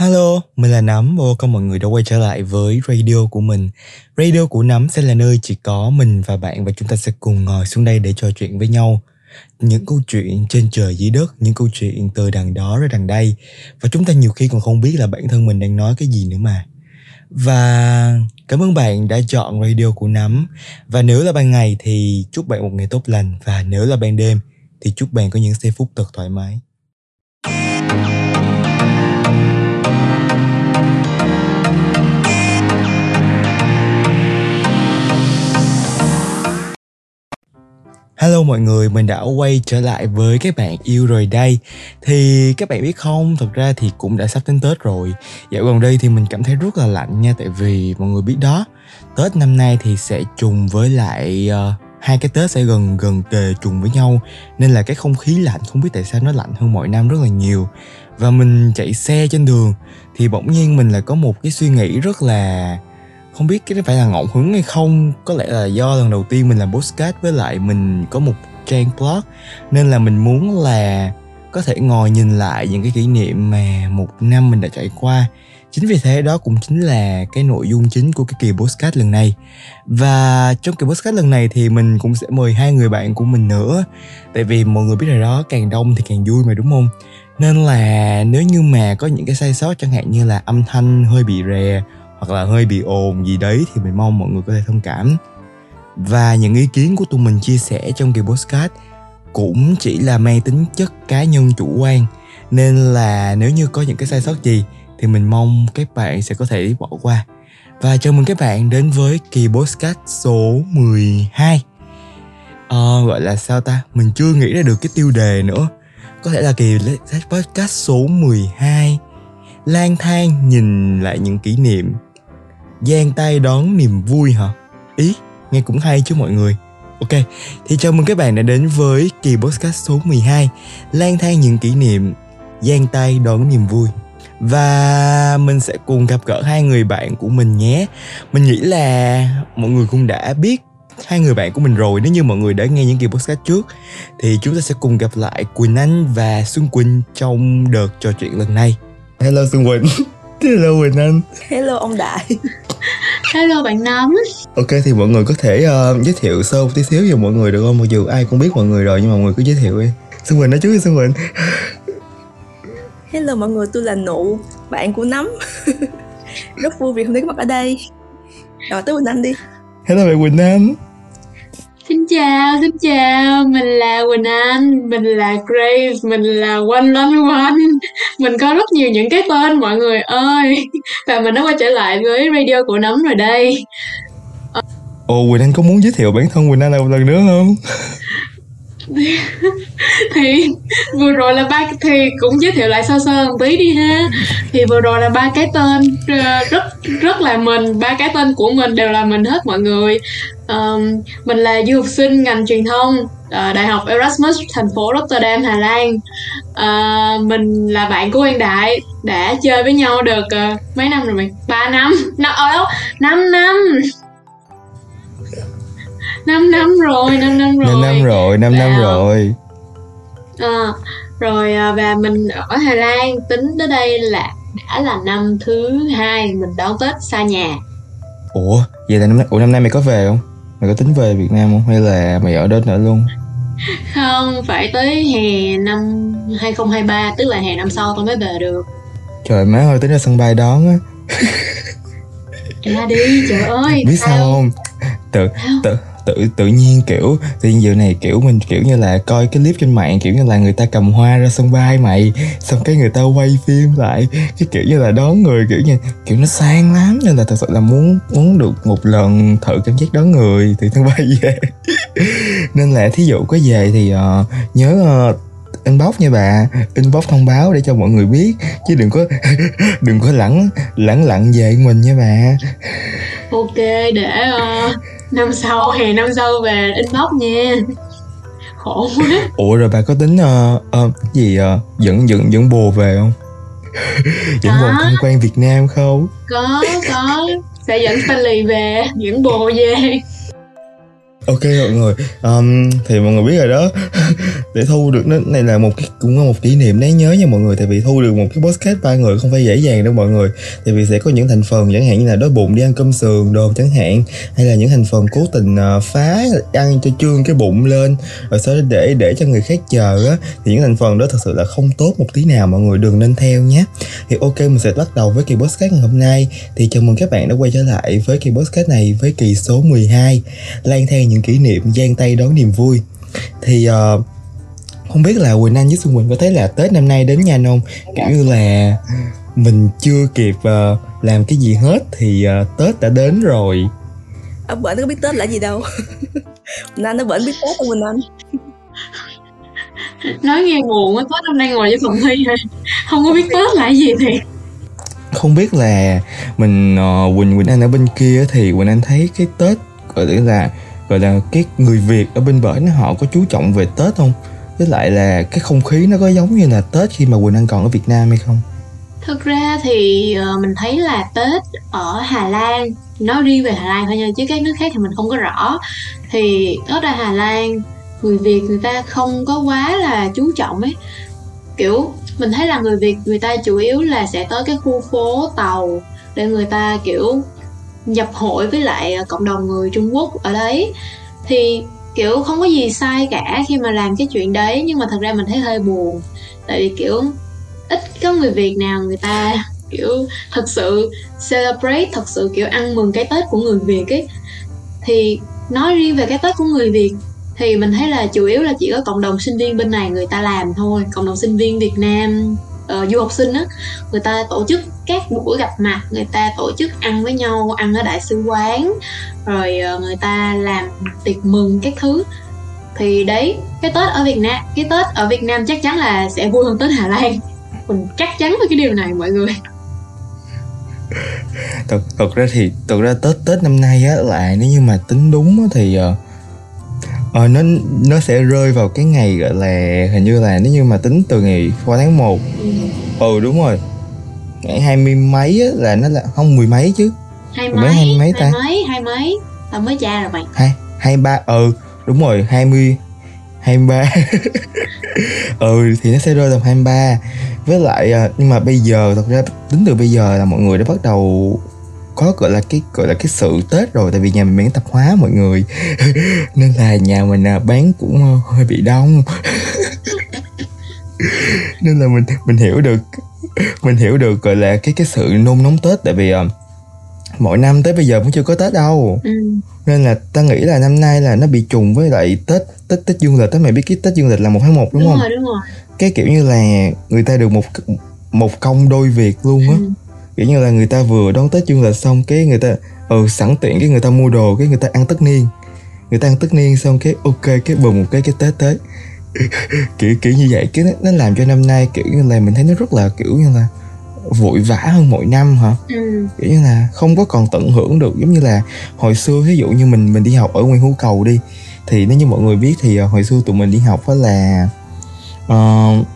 Hello, mình là Nắm và con mọi người đã quay trở lại với radio của mình. Radio của Nắm sẽ là nơi chỉ có mình và bạn và chúng ta sẽ cùng ngồi xuống đây để trò chuyện với nhau. Những câu chuyện trên trời dưới đất, những câu chuyện từ đằng đó ra đằng đây. Và chúng ta nhiều khi còn không biết là bản thân mình đang nói cái gì nữa mà. Và cảm ơn bạn đã chọn radio của Nắm. Và nếu là ban ngày thì chúc bạn một ngày tốt lành. Và nếu là ban đêm thì chúc bạn có những giây phút thật thoải mái. Hello mọi người, mình đã quay trở lại với các bạn yêu rồi đây. Thì các bạn biết không, thật ra thì cũng đã sắp đến Tết rồi. Dạo gần đây thì mình cảm thấy rất là lạnh nha Tại vì mọi người biết đó Tết năm nay thì sẽ trùng với lại uh, hai cái Tết sẽ gần gần kề trùng với nhau. Nên là cái không khí lạnh không biết tại sao nó lạnh hơn mọi năm rất là nhiều. Và mình chạy xe trên đường Thì bỗng nhiên mình lại có một cái suy nghĩ rất là không biết cái đó phải là ngẫu hứng hay không. Có lẽ là do lần đầu tiên mình làm postcard với lại mình có một trang blog, nên là mình muốn là có thể ngồi nhìn lại những cái kỷ niệm mà một năm mình đã trải qua. Chính vì thế đó cũng chính là cái nội dung chính của cái kỳ postcard lần này. Và trong kỳ postcard lần này thì mình cũng sẽ mời hai người bạn của mình nữa. Tại vì mọi người biết rồi đó, càng đông thì càng vui mà, đúng không? Nên là nếu như mà có những cái sai sót, chẳng hạn như là âm thanh hơi bị rè hoặc là hơi bị ồn gì đấy thì mình mong mọi người có thể thông cảm. Và những ý kiến của tụi mình chia sẻ trong kỳ postcard cũng chỉ là mang tính chất cá nhân chủ quan. Nên là nếu như có những cái sai sót gì thì mình mong các bạn sẽ có thể bỏ qua. Và chào mừng các bạn đến với kỳ postcard số 12 ờ, gọi là sao ta? Mình chưa nghĩ ra được cái tiêu đề nữa. Có thể là kỳ podcast số 12 lang thang nhìn lại những kỷ niệm giang tay đón niềm vui hả? Ý nghe cũng hay chứ mọi người. Ok, thì chào mừng các bạn đã đến với kỳ podcast số 12 Lang thang những kỷ niệm, giang tay đón niềm vui. Và mình sẽ cùng gặp gỡ hai người bạn của mình nhé. Mình nghĩ là mọi người cũng đã biết hai người bạn của mình rồi Nếu như mọi người đã nghe những kỳ podcast trước Thì chúng ta sẽ cùng gặp lại Quỳnh Anh và Xuân Quỳnh trong đợt trò chuyện lần này. Hello Xuân Quỳnh. Hello Quỳnh Anh. Hello ông Đại. Hello bạn Nấm. Ok thì mọi người có thể uh, giới thiệu sơ một tí xíu cho mọi người được không? Mặc dù ai cũng biết mọi người rồi nhưng mà mọi người cứ giới thiệu đi. Xuân Quỳnh nói trước đi Xuân Quỳnh. Hello mọi người, tôi là Nụ, bạn của Nấm. Rất vui vì hôm nay có mặt ở đây. Rồi tới Quỳnh Anh đi. Hello bạn Quỳnh Anh Xin chào, xin chào, mình là Quỳnh Anh, mình là Grace, mình là One Lone One. Mình có rất nhiều những cái tên mọi người ơi. Và mình đã quay trở lại với radio của Nấm rồi đây. Ồ Quỳnh Anh có muốn giới thiệu bản thân Quỳnh Anh lại một lần nữa không? thì vừa rồi là ba thì cũng giới thiệu lại sơ sơ một tí đi ha. Thì vừa rồi là ba cái tên ờ, rất rất là mình ba cái tên của mình đều là mình hết mọi người um, mình là du học sinh ngành truyền thông uh, đại học Erasmus thành phố Rotterdam Hà Lan. Uh, mình là bạn của Quang Đại đã chơi với nhau được uh, mấy năm rồi mình ba năm. Năm ở đâu năm năm. 5 năm rồi 5 năm rồi 5 năm rồi. 5 năm rồi. À, rồi và mình ở Hà Lan tính tới đây là đã là năm thứ hai mình đón Tết xa nhà. Ủa vậy là năm nay Ủa năm nay mày có về không mày có tính về Việt Nam không? Hay là mày ở đó nữa luôn? Không phải tới hè năm 2023 tức là hè năm sau tôi mới về được. Trời má ơi tính ra sân bay đón á. Ra đi trời ơi biết sao không? Tự tự tự tự nhiên kiểu tự nhiên giờ này kiểu mình kiểu như là coi cái clip trên mạng kiểu như là người ta cầm hoa ra sân bay mày xong cái người ta quay phim lại cái kiểu như là đón người kiểu như kiểu nó sang lắm nên là thật sự là muốn muốn được một lần thử cảm giác đón người từ sân bay về. Nên là thí dụ có về thì uh, nhớ uh, inbox nha bà inbox thông báo để cho mọi người biết chứ đừng có đừng có lẳng lẳng lặng về mình nha bà. Ok để uh, năm sau hè năm sau về inbox nha. Khổ quá. Ủa rồi bà có tính uh, uh, gì uh, dẫn dẫn dẫn bồ về không? Dẫn bồ tham quan việt nam không? Có có. Sẽ dẫn Stanley về dẫn bồ về ok mọi người um, thì mọi người biết rồi đó. Để thu được nó này là một cái cũng là một kỷ niệm đáng nhớ nha mọi người tại vì thu được một cái podcast ba người không phải dễ dàng đâu mọi người. Tại vì sẽ có những thành phần chẳng hạn như là đói bụng đi ăn cơm sườn đồ chẳng hạn hay là những thành phần cố tình uh, phá ăn cho trương cái bụng lên rồi sau đó để để cho người khác chờ á thì những thành phần đó thật sự là không tốt một tí nào mọi người đừng nên theo nhé. Thì ok mình sẽ bắt đầu với kỳ podcast ngày hôm nay. Thì chào mừng các bạn đã quay trở lại với kỳ podcast này với kỳ số 12 lang thang những kỷ niệm giang tay đón niềm vui. Thì uh, không biết là Quỳnh Anh với Xuân Quỳnh có thấy là Tết năm nay đến nhanh không? Kiểu như là mình chưa kịp uh, làm cái gì hết thì uh, Tết đã đến rồi. Ở bển có biết Tết là gì đâu. Quỳnh Anh nó bển biết Tết không Quỳnh Anh. Nói nghe buồn quá Tết năm nay ngồi với phòng thi không có biết Tết là gì thì không biết là mình uh, Quỳnh Quỳnh Anh ở bên kia thì Quỳnh Anh thấy cái Tết gọi là gọi là cái người Việt ở bên bển họ có chú trọng về Tết không? Với lại là cái không khí nó có giống như là Tết khi mà Quỳnh Anh còn ở Việt Nam hay không? Thực ra thì ờ, mình thấy là Tết ở Hà Lan, nói riêng về Hà Lan thôi nha, chứ các nước khác thì mình không có rõ. Thì Tết ở Hà Lan, người Việt người ta không có quá là chú trọng ấy. Kiểu, mình thấy là người Việt người ta chủ yếu là sẽ tới cái khu phố tàu để người ta, kiểu nhập hội với lại à, cộng đồng người Trung Quốc ở đấy. Thì, kiểu, không có gì sai cả khi mà làm cái chuyện đấy, nhưng mà thật ra mình thấy hơi buồn. Tại vì, kiểu, ít có người Việt nào người ta, kiểu, thật sự celebrate, thật sự, kiểu, ăn mừng cái Tết của người Việt ấy. Thì nói riêng về cái Tết của người Việt, thì mình thấy là chủ yếu là chỉ có cộng đồng sinh viên bên này người ta làm thôi, cộng đồng sinh viên Việt Nam uh, du học sinh á người ta tổ chức các buổi gặp mặt người ta tổ chức ăn với nhau ăn ở đại sứ quán rồi uh, người ta làm tiệc mừng các thứ. Thì đấy cái tết ở việt nam cái tết ở việt nam chắc chắn là sẽ vui hơn tết hà lan. Mình chắc chắn với cái điều này mọi người. Thật thật ra thì thật ra tết tết năm nay á là nếu như mà tính đúng á, thì uh, ờ, nó nó sẽ rơi vào cái ngày gọi là hình như là nếu như mà tính từ ngày qua tháng 1 ừ. đúng rồi. Ngày hai mươi mấy á, là nó là không mười mấy chứ. Hai mấy hai mấy ta? hai mấy hai mấy. Tao mới tra rồi mày. Hai hai ba ừ đúng rồi hai mươi hai ba. Ừ thì nó sẽ rơi tầm hai ba. Với lại à, nhưng mà bây giờ thật ra tính từ bây giờ là mọi người đã bắt đầu có gọi là cái gọi là cái sự tết rồi tại vì nhà mình bán tạp hóa mọi người. Nên là nhà mình à, bán cũng ờ, hơi bị đông. Nên là mình mình hiểu được mình hiểu được gọi là cái cái sự nôn nóng tết tại vì uh, mỗi năm tới bây giờ vẫn chưa có tết đâu. Ừ. nên là ta nghĩ là năm nay là nó bị trùng với lại tết tết tết dương lịch tết mày biết cái tết dương lịch là một tháng một đúng, đúng không? rồi, đúng rồi. cái kiểu như là người ta được một một công đôi việc luôn á. Ừ kiểu như là người ta vừa đón tết dương lịch xong cái người ta ừ sẵn tiện cái người ta mua đồ cái người ta ăn tất niên. Người ta ăn tất niên xong cái ok cái bùng một cái cái tết tới. Kiểu kiểu như vậy. Cái nó, nó làm cho năm nay kiểu như là mình thấy nó rất là kiểu như là vội vã hơn mỗi năm hả? Ừ. kiểu như là không có còn tận hưởng được giống như là hồi xưa. Ví dụ như mình mình đi học ở nguyên hữu cầu đi thì nếu như mọi người biết thì uh, hồi xưa tụi mình đi học đó là uh,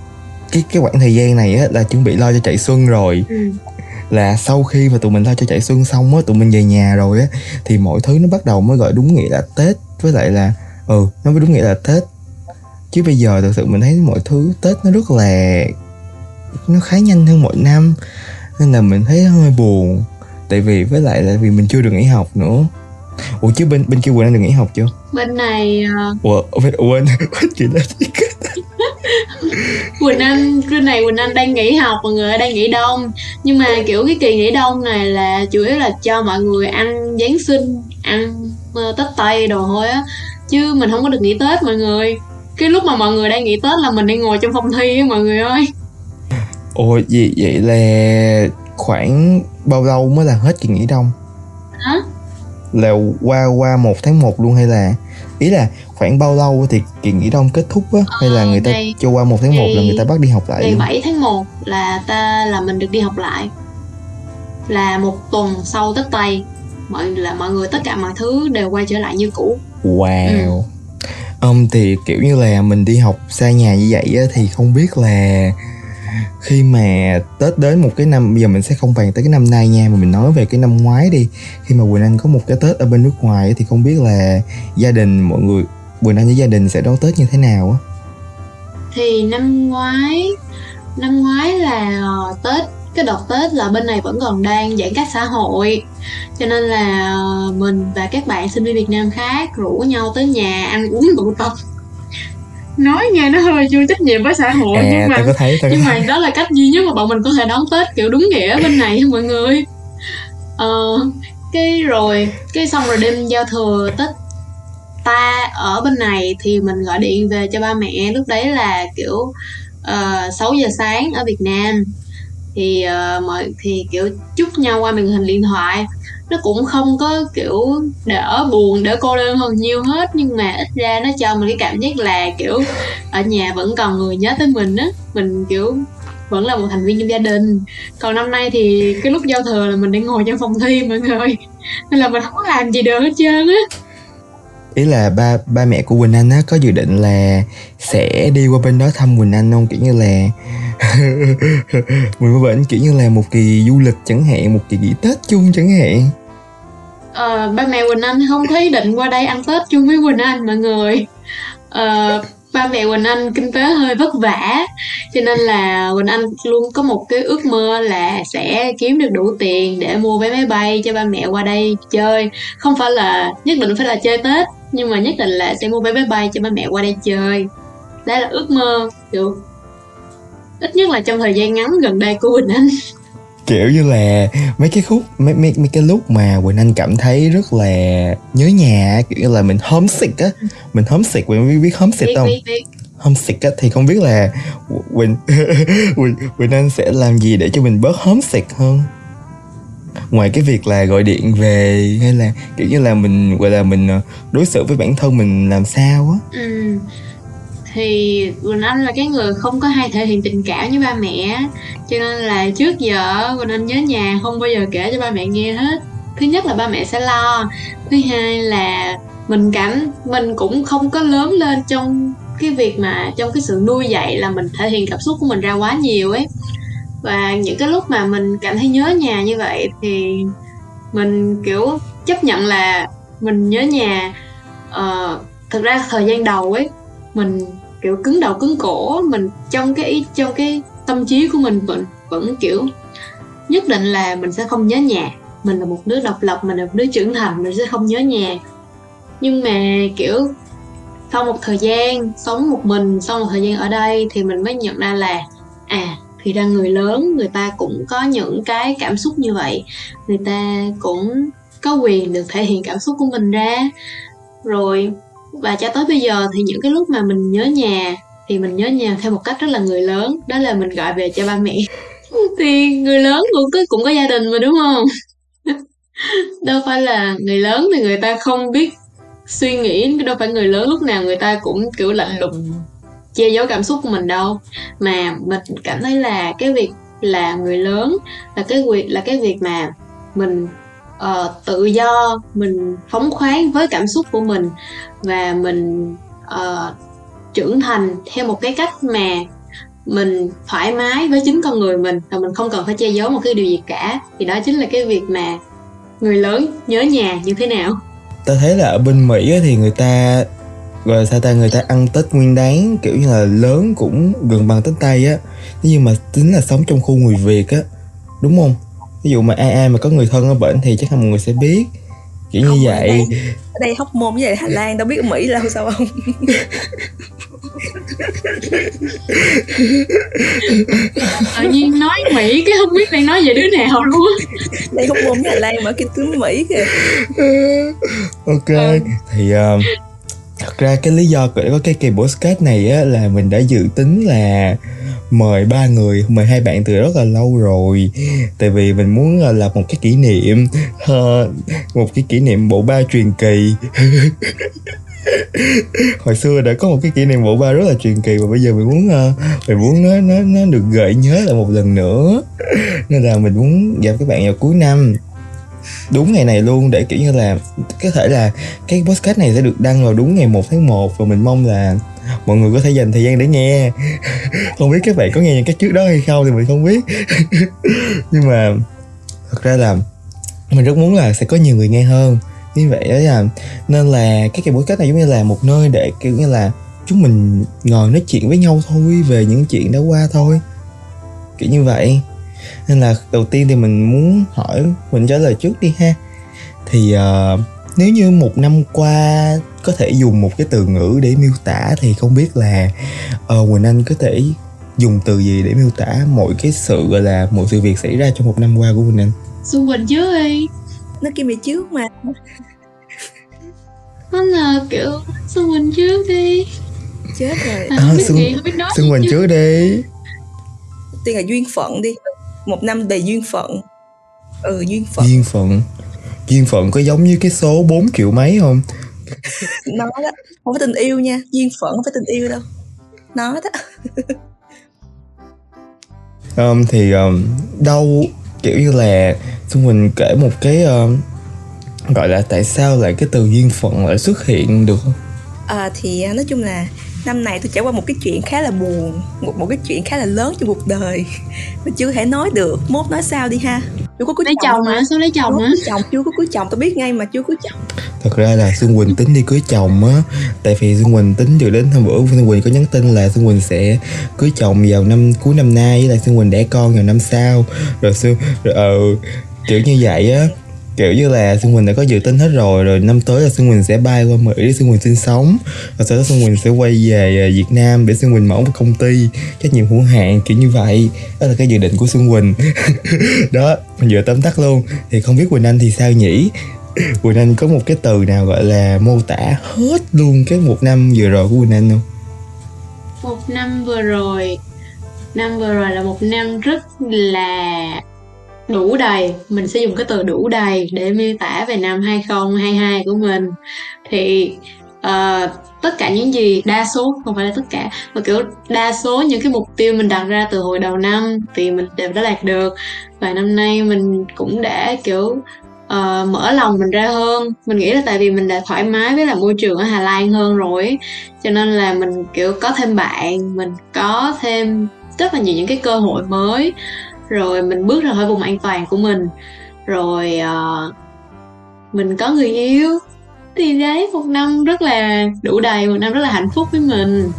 cái cái khoảng thời gian này á là chuẩn bị lo cho chạy xuân rồi. Ừ là sau khi mà tụi mình lo cho chạy xuân xong á tụi mình về nhà rồi á thì mọi thứ nó bắt đầu mới gọi đúng nghĩa là tết. Với lại là ừ nó mới đúng nghĩa là tết. Chứ bây giờ thực sự mình thấy mọi thứ tết nó rất là nó khá nhanh hơn mọi năm. Nên là mình thấy hơi buồn. Tại vì với lại là vì mình chưa được nghỉ học nữa. Ủa chứ bên bên kia quỳnh anh được nghỉ học chưa? Bên này uh... ủa quên quên chuyện là Quỳnh Anh bên này Quỳnh Anh đang nghỉ học mọi người đang nghỉ đông. Nhưng mà kiểu cái kỳ nghỉ đông này là chủ yếu là cho mọi người ăn Giáng sinh ăn uh, Tết Tây đồ thôi á. Chứ mình không có được nghỉ Tết mọi người. Cái lúc mà mọi người đang nghỉ Tết là mình đang ngồi trong phòng thi á mọi người ơi. Ồ vậy vậy là khoảng bao lâu mới là hết kỳ nghỉ đông? Hả là qua qua một tháng 1 luôn hay là ý là khoảng bao lâu thì kỳ nghỉ đông kết thúc á hay là người ta ngày, cho qua một tháng một là người ta bắt đi học lại ngày bảy tháng 1 là ta là mình được đi học lại. Là một tuần sau tết tây mọi là mọi người tất cả mọi thứ đều quay trở lại như cũ. Wow. Ừ. um, thì kiểu như là mình đi học xa nhà như vậy á thì không biết là khi mà tết đến một cái năm, bây giờ mình sẽ không bàn tới cái năm nay nha, mà mình nói về cái năm ngoái đi. Khi mà quỳnh anh có một cái tết ở bên nước ngoài thì không biết là gia đình, mọi người, quỳnh anh với gia đình sẽ đón tết như thế nào á? Thì năm ngoái năm ngoái là ờ, tết, cái đợt tết là bên này vẫn còn đang giãn cách xã hội. Cho nên là ờ, mình và các bạn sinh viên việt nam khác rủ nhau tới nhà ăn uống tụ tập nói nghe nó hơi chưa trách nhiệm với xã hội à nhưng mà tao có thấy có nhưng thấy. mà đó là cách duy nhất mà bọn mình có thể đón tết kiểu đúng nghĩa bên này mọi người. Ờ, cái rồi cái xong rồi đêm giao thừa tết ta ở bên này thì mình gọi điện về cho ba mẹ. Lúc đấy là kiểu uh, 6 giờ sáng ở Việt Nam. Thì ờ, mọi thì kiểu chúc nhau qua màn hình điện thoại nó cũng không có, kiểu, đỡ buồn, đỡ cô đơn hơn nhiều hết, nhưng mà ít ra nó cho mình cái cảm giác là, kiểu, ở nhà vẫn còn người nhớ tới mình á. Mình, kiểu, vẫn là một thành viên trong gia đình. Còn năm nay thì cái lúc giao thừa là mình đang ngồi trong phòng thi mọi người. Nên là mình không có làm gì được hết trơn á. Ý là ba ba mẹ của Quỳnh Anh á, có dự định là sẽ đi qua bên đó thăm Quỳnh Anh không? Kiểu như là mình qua bển kiểu như là một kỳ du lịch chẳng hạn, một kỳ nghỉ Tết chung chẳng hạn. Ờ, ba mẹ Quỳnh Anh không thấy định qua đây ăn Tết chung với Quỳnh Anh mọi người. Ờ, ba mẹ Quỳnh Anh kinh tế hơi vất vả cho nên là Quỳnh Anh luôn có một cái ước mơ là sẽ kiếm được đủ tiền để mua vé máy bay cho ba mẹ qua đây chơi. Không phải là nhất định phải là chơi Tết nhưng mà nhất định là sẽ mua vé máy bay cho ba mẹ qua đây chơi. Đó là ước mơ kiểu ít nhất là trong thời gian ngắn gần đây của Quỳnh Anh kiểu như là mấy cái khúc mấy mấy mấy cái lúc mà Quỳnh Anh cảm thấy rất là nhớ nhà á, kiểu như là mình homesick á. Mình homesick Quỳnh biết biết homesick biết không? biết biết. Homesick á thì không biết là Quỳnh Quỳnh Quỳnh Anh sẽ làm gì để cho mình bớt homesick hơn? Ngoài cái việc là gọi điện về hay là kiểu như là mình gọi là mình ờ, đối xử với bản thân mình làm sao á. Ừ. Thì Quỳnh Anh là cái người không có hay thể hiện tình cảm với ba mẹ Cho nên là trước giờ Quỳnh Anh nhớ nhà không bao giờ kể cho ba mẹ nghe hết. Thứ nhất là ba mẹ sẽ lo. Thứ hai là mình cảm mình cũng không có lớn lên trong cái việc mà trong cái sự nuôi dạy là mình thể hiện cảm xúc của mình ra quá nhiều ấy. Và những cái lúc mà mình cảm thấy nhớ nhà như vậy thì mình kiểu chấp nhận là mình nhớ nhà. Ờ, uh, thực ra thời gian đầu ấy mình kiểu cứng đầu cứng cổ, mình trong cái ý, trong cái tâm trí của mình vẫn vẫn kiểu nhất định là mình sẽ không nhớ nhà. Mình là một đứa độc lập, mình là một đứa trưởng thành, mình sẽ không nhớ nhà. Nhưng mà kiểu sau một thời gian sống một mình, sau một thời gian ở đây thì mình mới nhận ra là à thì ra người lớn, người ta cũng có những cái cảm xúc như vậy. Người ta cũng có quyền được thể hiện cảm xúc của mình ra. Rồi và cho tới bây giờ thì những cái lúc mà mình nhớ nhà thì mình nhớ nhà theo một cách rất là người lớn. Đó là mình gọi về cho ba mẹ. Thì người lớn cũng có cũng có gia đình mà, đúng không? Đâu phải là người lớn thì người ta không biết suy nghĩ, đâu phải người lớn lúc nào người ta cũng, kiểu lạnh lùng che giấu cảm xúc của mình đâu. Mà mình cảm thấy là cái việc là người lớn, là cái việc, là cái việc mà mình Ờ, tự do mình phóng khoáng với cảm xúc của mình và mình uh, trưởng thành theo một cái cách mà mình thoải mái với chính con người mình và mình không cần phải che giấu một cái điều gì cả. Thì đó chính là cái việc mà người lớn nhớ nhà như thế nào. Ta thấy là ở bên Mỹ thì người ta gọi là sao ta người ta ăn Tết Nguyên đáng kiểu như là lớn cũng gần bằng Tết Tây á. Nhưng mà tính là sống trong khu người Việt á đúng không? Ví dụ mà ai ai mà có người thân ở bển thì chắc là mọi người sẽ biết. Kiểu như Không, ở vậy. đây- ở đây hóc môn với lại Hà Lan đâu biết ở Mỹ là sao không? Tự nhiên nói mỹ cái không biết đang nói về đứa nào luôn đây hóc môn với Hà Lan mà kinh tướng Mỹ kìa. Ok. Ừ. thì um, thật ra cái lý do để có cái kỳ podcast này á, là mình đã dự tính là mời ba người, mời hai bạn từ rất là lâu rồi. Tại vì mình muốn là lập một cái kỷ niệm ờ, một cái kỷ niệm bộ ba truyền kỳ. Hồi xưa đã có một cái kỷ niệm bộ ba rất là truyền kỳ và bây giờ mình muốn ờ, mình muốn nó nó nó được gợi nhớ lại một lần nữa. Nên là mình muốn gặp các bạn vào cuối năm đúng ngày này luôn để kiểu như là có thể là cái podcast này sẽ được đăng vào đúng ngày 1 tháng 1 và mình mong là mọi người có thể dành thời gian để nghe. Không biết các bạn có nghe những cái trước đó hay không thì mình không biết. Nhưng mà thật ra là mình rất muốn là sẽ có nhiều người nghe hơn. Như vậy đó là nên là cái buổi podcast này giống như là một nơi để kiểu như là chúng mình ngồi nói chuyện với nhau thôi, về những chuyện đã qua thôi. Kiểu như vậy nên là đầu tiên thì mình muốn hỏi mình trả lời trước đi ha. Thì uh, nếu như một năm qua có thể dùng một cái từ ngữ để miêu tả thì không biết là uh, quỳnh anh có thể dùng từ gì để miêu tả mọi cái sự gọi là mọi sự việc xảy ra trong một năm qua của quỳnh anh? Xuân quỳnh trước đi nó kia mày trước mà. Nó là kiểu xuân quỳnh trước đi. Chết rồi. À, không biết Xuân, gì không biết nói Xuân Quỳnh trước đi. Tiên là duyên phận đi một năm đầy duyên phận. Ừ duyên phận. Duyên phận. Duyên phận có giống như cái số 4 triệu mấy không? Nó đó. Không phải tình yêu nha. Duyên phận không phải tình yêu đâu. Nó đó. Um, thì um, đâu kiểu như là Xuân Quỳnh kể một cái um, gọi là tại sao lại cái từ duyên phận lại xuất hiện được không? À, thì à, nói chung là năm này tôi trải qua một cái chuyện khá là buồn một một cái chuyện khá là lớn trong cuộc đời. Mình chưa thể nói được. Mốt nói sao đi ha? Chưa có cưới lấy chồng hả? sao lấy chồng hả? chồng? Chưa có cưới chồng? Tôi biết ngay mà chưa cưới chồng. Thật ra là xuân quỳnh tính đi cưới chồng á. Tại vì xuân quỳnh tính được đến hôm bữa xuân quỳnh có nhắn tin là xuân quỳnh sẽ cưới chồng vào năm cuối năm nay với lại xuân quỳnh đẻ con vào năm sau. Rồi xuân rồi, ờ, kiểu như vậy á kiểu như là Xuân Quỳnh đã có dự tính hết rồi rồi năm tới là Xuân Quỳnh sẽ bay qua Mỹ để Xuân Quỳnh sinh sống. Và sau đó Xuân Quỳnh sẽ quay về à, Việt Nam để Xuân Quỳnh mở một công ty, trách nhiệm hữu hạn, kiểu như vậy. Đó là cái dự định của Xuân Quỳnh. Đó, mình vừa tóm tắt luôn. Thì không biết Quỳnh Anh thì sao nhỉ? Quỳnh Anh có một cái từ nào gọi là mô tả hết luôn cái một năm vừa rồi của Quỳnh Anh không? Một năm vừa rồi. Năm vừa rồi là một năm rất là đủ đầy. Mình sẽ dùng cái từ đủ đầy để miêu tả về năm 2022 của mình. Thì uh, tất cả những gì đa số không phải là tất cả mà kiểu đa số những cái mục tiêu mình đặt ra từ hồi đầu năm thì mình đều đã đạt được. Và năm nay mình cũng đã kiểu uh, mở lòng mình ra hơn. Mình nghĩ là tại vì mình đã thoải mái với là môi trường ở Hà Lan hơn rồi cho nên là mình kiểu có thêm bạn mình có thêm rất là nhiều những cái cơ hội mới rồi mình bước ra khỏi vùng an toàn của mình. Rồi uh, mình có người yêu. Thì đấy một năm rất là đủ đầy một năm rất là hạnh phúc với mình.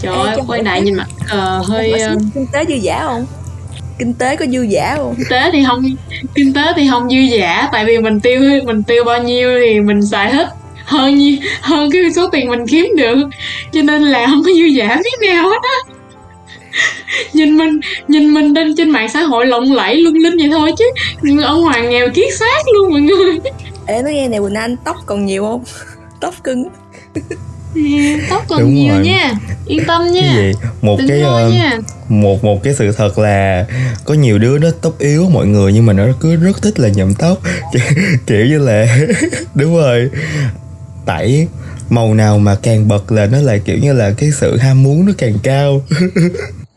Trời ơi quay lại nhìn mặt uh, hơi uh, kinh tế dư giả không? Kinh tế có dư giả không? Kinh tế thì không kinh tế thì không dư giả tại vì mình tiêu mình tiêu bao nhiêu thì mình xài hết hơn hơn cái số tiền mình kiếm được. Cho nên là không có dư giả biết nào hết á nhìn mình nhìn mình lên trên mạng xã hội lộng lẫy lung linh vậy thôi chứ. Nhưng ở ngoài nghèo kiết xác luôn mọi người. Ê nói nghe này quỳnh anh tóc còn nhiều không? Tóc cưng tóc còn Đúng nhiều rồi. nha. Yên tâm nha. Cái gì? một Đừng cái uh, nha. một một cái sự thật là có nhiều đứa nó tóc yếu mọi người nhưng mà nó cứ rất thích là nhuộm tóc. Kiểu như là đúng rồi. Tẩy màu nào mà càng bật là nó lại kiểu như là cái sự ham muốn nó càng cao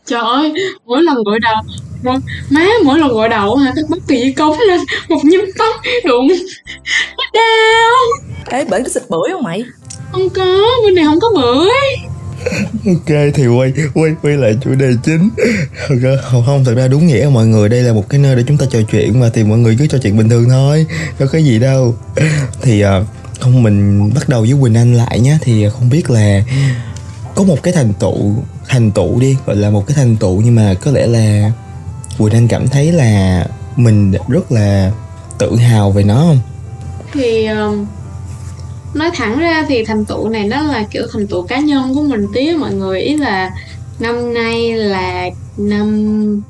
trời ơi mỗi lần gội đầu má mỗi lần gội đầu hả? Cái bất kỳ cống lên một nhúm tóc đụng nó đau. Ê bệnh có xịt bưởi không mày? Không có bên này không có bưởi. Ok thì quay quay quay lại chủ đề chính. Không không thật ra đúng nghĩa mọi người. Đây là một cái nơi để chúng ta trò chuyện mà thì mọi người cứ trò chuyện bình thường thôi có gì đâu. Thì uh, không mình bắt đầu với quỳnh anh lại nhé. Thì không biết là có một cái thành tựu thành tựu đi gọi là một cái thành tựu nhưng mà có lẽ là Quỳnh Anh cảm thấy là mình rất là tự hào về nó không? Thì um, nói thẳng ra thì thành tựu này nó là kiểu thành tựu cá nhân của mình tí mọi người ý là năm nay là năm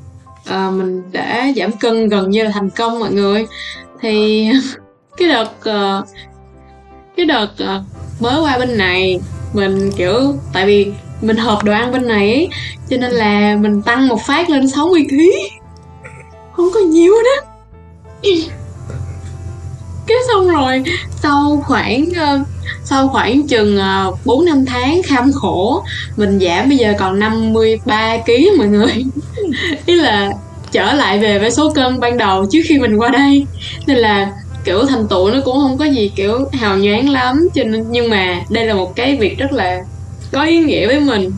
uh, mình đã giảm cân gần như là thành công mọi người thì cái đợt uh, cái đợt uh, mới qua bên này mình kiểu tại vì mình hợp đồ ăn bên này ấy cho nên là mình tăng một phát lên 60 kg không có nhiều đó. Cái xong rồi sau khoảng uh, sau khoảng chừng ờ, uh, 4 năm tháng kham khổ mình giảm bây giờ còn 53 kg mọi người. Ý là trở lại về với số cân ban đầu trước khi mình qua đây. Nên là kiểu thành tựu nó cũng không có gì kiểu hào nhoáng lắm cho nên nhưng mà đây là một cái việc rất là có ý nghĩa với mình.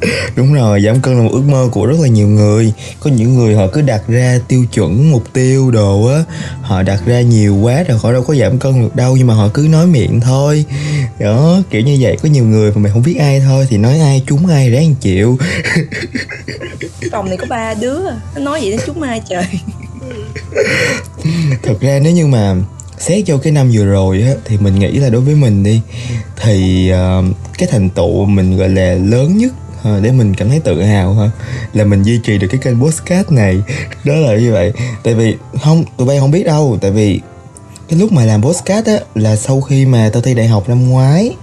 Đúng rồi giảm cân là một ước mơ của rất là nhiều người. Có những người họ cứ đặt ra tiêu chuẩn mục tiêu đồ á họ đặt ra nhiều quá rồi họ đâu có giảm cân được đâu nhưng mà họ cứ nói miệng thôi. Đó kiểu như vậy. Có nhiều người mà mày không biết ai thôi thì nói ai trúng ai ráng chịu. Phòng này có ba đứa nó nói vậy nó trúng ai trời thật ra nếu như mà xét cho cái năm vừa rồi á thì mình nghĩ là đối với mình đi thì uh, cái thành tựu mình gọi là lớn nhất uh, để mình cảm thấy tự hào ha là mình duy trì được cái kênh podcast này. Đó là như vậy. Tại vì không tụi bay không biết đâu tại vì cái lúc mà làm podcast á là sau khi mà tao thi đại học năm ngoái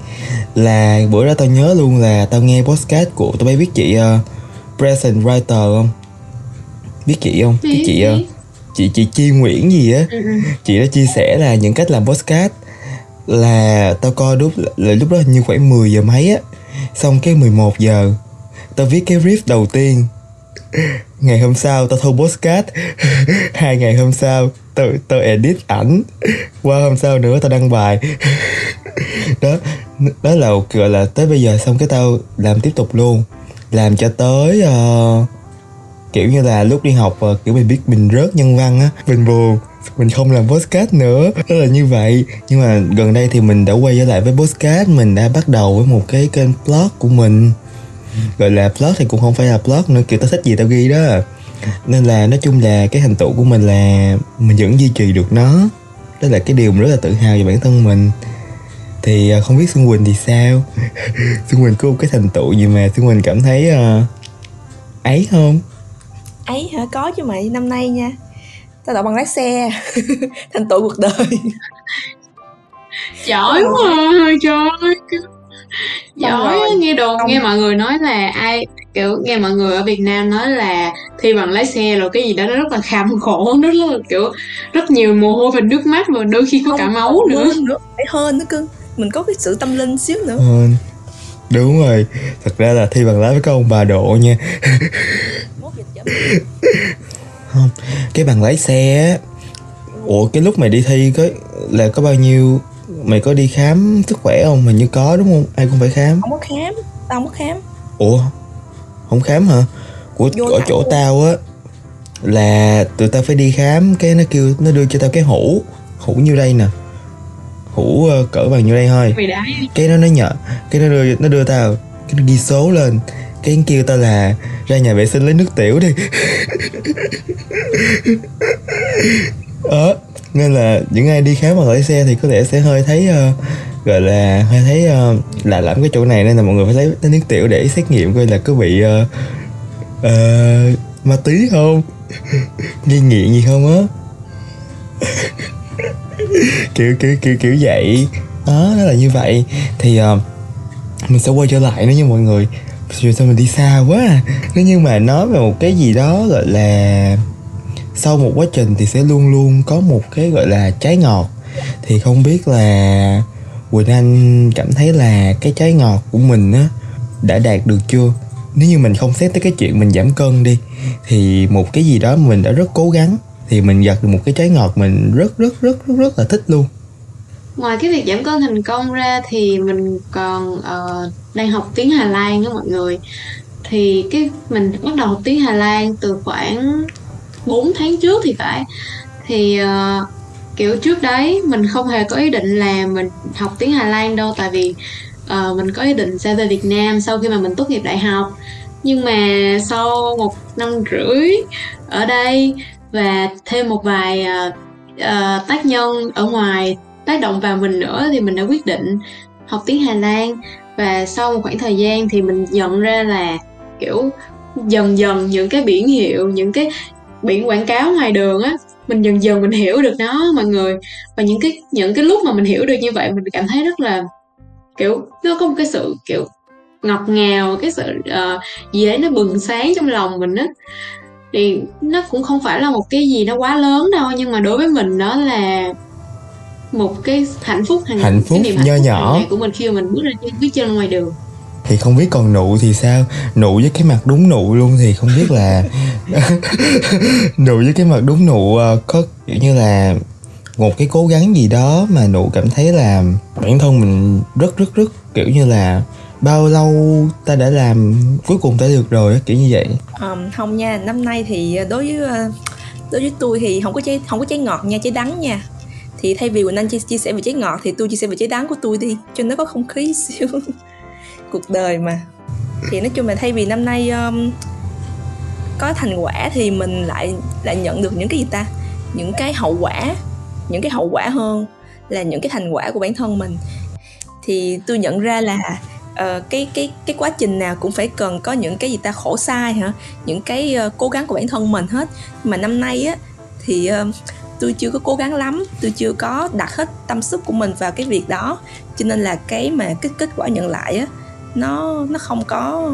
là bữa đó tao nhớ luôn là tao nghe podcast của tụi bay biết chị uh, present writer không? Biết chị không? Cái chị uh, chị chị chi nguyễn gì á. Ừ, ừ. chị đã chia sẻ là những cách làm podcast là tao coi lúc là lúc đó như khoảng 10 giờ mấy á. Xong cái 11 giờ tao viết cái riff đầu tiên. Ngày hôm sau tao thu postcard hai ngày hôm sau tao tao edit ảnh. Qua hôm sau nữa tao đăng bài. Đó đó là gọi là tới bây giờ xong cái tao làm tiếp tục luôn. Làm cho tới uh, kiểu như là lúc đi học ờ, kiểu mình biết mình rớt nhân văn á. Mình buồn mình không làm podcast nữa. Đó là như vậy. Nhưng mà gần đây thì mình đã quay trở lại với podcast mình đã bắt đầu với một cái kênh blog của mình. Gọi là blog thì cũng không phải là blog nữa kiểu tao thích gì tao ghi đó. Nên là nói chung là cái thành tựu của mình là mình vẫn duy trì được nó. Đó là cái điều mình rất là tự hào về bản thân mình. Thì ờ, không biết xuân quỳnh thì sao? Xuân quỳnh có một cái thành tựu gì mà xuân quỳnh cảm thấy uh, ấy không? Ấy hả? Có chứ mày năm nay nha. Tao đậu bằng lái xe. Thành tựu cuộc đời. Giỏi quá trời giỏi nghe đồn nghe mọi người nói là ai kiểu nghe mọi người ở Việt Nam nói là thi bằng lái xe rồi cái gì đó nó rất là kham khổ nó rất là kiểu rất nhiều mồ hôi và nước mắt và đôi khi có không, cả máu nữa. nữa phải hơn nữa cưng. Mình có cái sự tâm linh xíu nữa. Hơn đúng rồi. Thật ra là thi bằng lái với có ông bà độ nha không cái bằng lái xe á ủa cái lúc mày đi thi có là có bao nhiêu mày có đi khám sức khỏe không? Hình như có đúng không? Ai cũng phải khám. Không có khám tao không có khám. Ủa không khám hả? Của ở chỗ luôn. tao á là tụi tao phải đi khám cái nó kêu nó đưa cho tao cái hũ hũ như đây nè. Hũ uh, cỡ bằng như đây thôi. Cái nó nó nhờ cái nó đưa nó đưa tao cái nó ghi số lên cái kêu tao là ra nhà vệ sinh lấy nước tiểu đi. Đó nên là những ai đi khám bằng lái xe thì có thể sẽ hơi thấy uh, gọi là hơi thấy uh, lạ lẫm cái chỗ này nên là mọi người phải lấy, lấy nước tiểu để xét nghiệm coi là có bị uh, uh, ma túy không? Nghi nghiện gì không á? Kiểu kiểu kiểu kiểu vậy. Đó nó là như vậy. Thì uh, mình sẽ quay trở lại nữa nha mọi người rồi sao mình đi xa quá à. Nếu như mà nói về một cái gì đó gọi là sau một quá trình thì sẽ luôn luôn có một cái gọi là trái ngọt. Thì không biết là Quỳnh Anh cảm thấy là cái trái ngọt của mình á đã đạt được chưa? Nếu như mình không xét tới cái chuyện mình giảm cân đi, thì một cái gì đó mình đã rất cố gắng, thì mình giật được một cái trái ngọt mình rất rất rất rất rất là thích luôn ngoài cái việc giảm cân thành công ra thì mình còn uh, đang học tiếng Hà Lan đó mọi người. Thì cái mình bắt đầu học tiếng Hà Lan từ khoảng 4 tháng trước thì phải. Thì uh, kiểu trước đấy mình không hề có ý định là mình học tiếng Hà Lan đâu tại vì uh, mình có ý định sẽ về Việt Nam sau khi mà mình tốt nghiệp đại học. Nhưng mà sau một năm rưỡi ở đây và thêm một vài uh, uh, tác nhân ở ngoài tác động vào mình nữa thì mình đã quyết định học tiếng Hà Lan. Và sau một khoảng thời gian thì mình nhận ra là kiểu dần dần những cái biển hiệu những cái biển quảng cáo ngoài đường á mình dần dần mình hiểu được nó mọi người. Và những cái những cái lúc mà mình hiểu được như vậy mình cảm thấy rất là kiểu nó có một cái sự kiểu ngọt ngào cái sự uh, gì đấy nó bừng sáng trong lòng mình á. Thì nó cũng không phải là một cái gì nó quá lớn đâu nhưng mà đối với mình đó là một cái hạnh phúc hàng hạnh phúc cái nho nhỏ. của mình khi mà mình bước ra bước chân ngoài đường. Thì không biết còn nụ thì sao? Nụ với cái mặt đúng nụ luôn thì không biết là nụ với cái mặt đúng nụ ờ, có kiểu như là một cái cố gắng gì đó mà nụ cảm thấy là bản thân mình rất rất rất kiểu như là bao lâu ta đã làm cuối cùng ta được rồi kiểu như vậy. Um, không nha. Năm nay thì đối với ờ, đối với tôi thì không có trái không có trái ngọt nha trái đắng nha thì thay vì quỳnh anh chia, chia sẻ về trái ngọt thì tôi chia sẻ về trái đắng của tôi đi cho nó có không khí xíu. Cuộc đời mà. Thì nói chung là thay vì năm nay um, có thành quả thì mình lại lại nhận được những cái gì ta? Những cái hậu quả những cái hậu quả hơn là những cái thành quả của bản thân mình. Thì tôi nhận ra là uh, cái cái cái quá trình nào cũng phải cần có những cái gì ta khổ sai hả? Những cái uh, cố gắng của bản thân mình hết. Mà năm nay á thì uh, tôi chưa có cố gắng lắm. Tôi chưa có đặt hết tâm sức của mình vào cái việc đó. Cho nên là cái mà cái kết quả nhận lại á nó nó không có